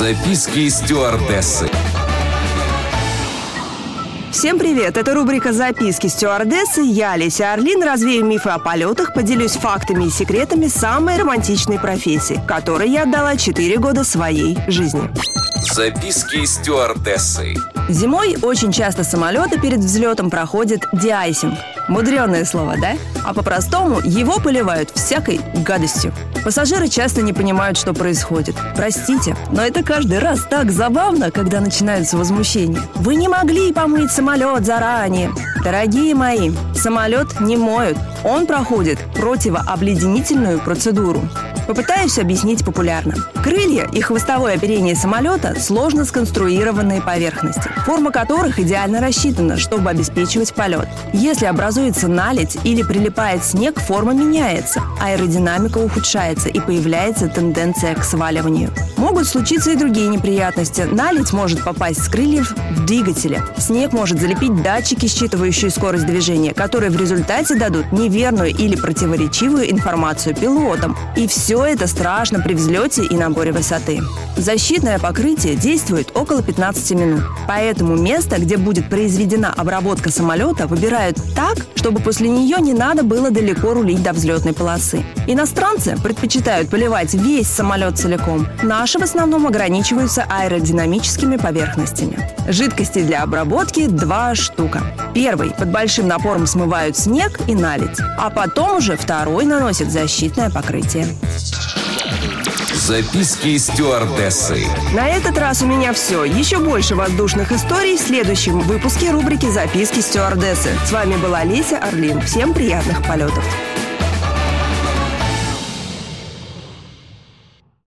Записки стюардессы. Всем привет! Это рубрика «Записки стюардессы». Я, Леся Орлин, развею мифы о полетах, поделюсь фактами и секретами самой романтичной профессии, которой я отдала 4 года своей жизни. Записки стюардессы. Зимой очень часто самолеты перед взлетом проходят деайсинг. Мудреное слово, да? А по-простому его поливают всякой гадостью. Пассажиры часто не понимают, что происходит. Простите, но это каждый раз так забавно, когда начинаются возмущения. Вы не могли помыть самолет заранее. Дорогие мои, самолет не моют. Он проходит противообледенительную процедуру. Попытаюсь объяснить популярно. Крылья и хвостовое оперение самолета – сложно сконструированные поверхности, форма которых идеально рассчитана, чтобы обеспечивать полет. Если образуется наледь или прилипает снег, форма меняется, аэродинамика ухудшается и появляется тенденция к сваливанию. Могут случиться и другие неприятности. Наледь может попасть с крыльев в двигателе. Снег может залепить датчики, считывающие скорость движения, которые в результате дадут неверную или противоречивую информацию пилотам. И все это страшно при взлете и наборе высоты. Защитное покрытие действует около 15 минут. Поэтому место, где будет произведена обработка самолета, выбирают так, чтобы после нее не надо было далеко рулить до взлетной полосы. Иностранцы предпочитают поливать весь самолет целиком. Наши в основном ограничиваются аэродинамическими поверхностями. Жидкости для обработки два штука. Первый под большим напором смывают снег и наледь, а потом уже второй наносит защитное покрытие. Записки стюардессы. На этот раз у меня все. Еще больше воздушных историй в следующем выпуске рубрики «Записки стюардессы». С вами была Леся Орлин. Всем приятных полетов.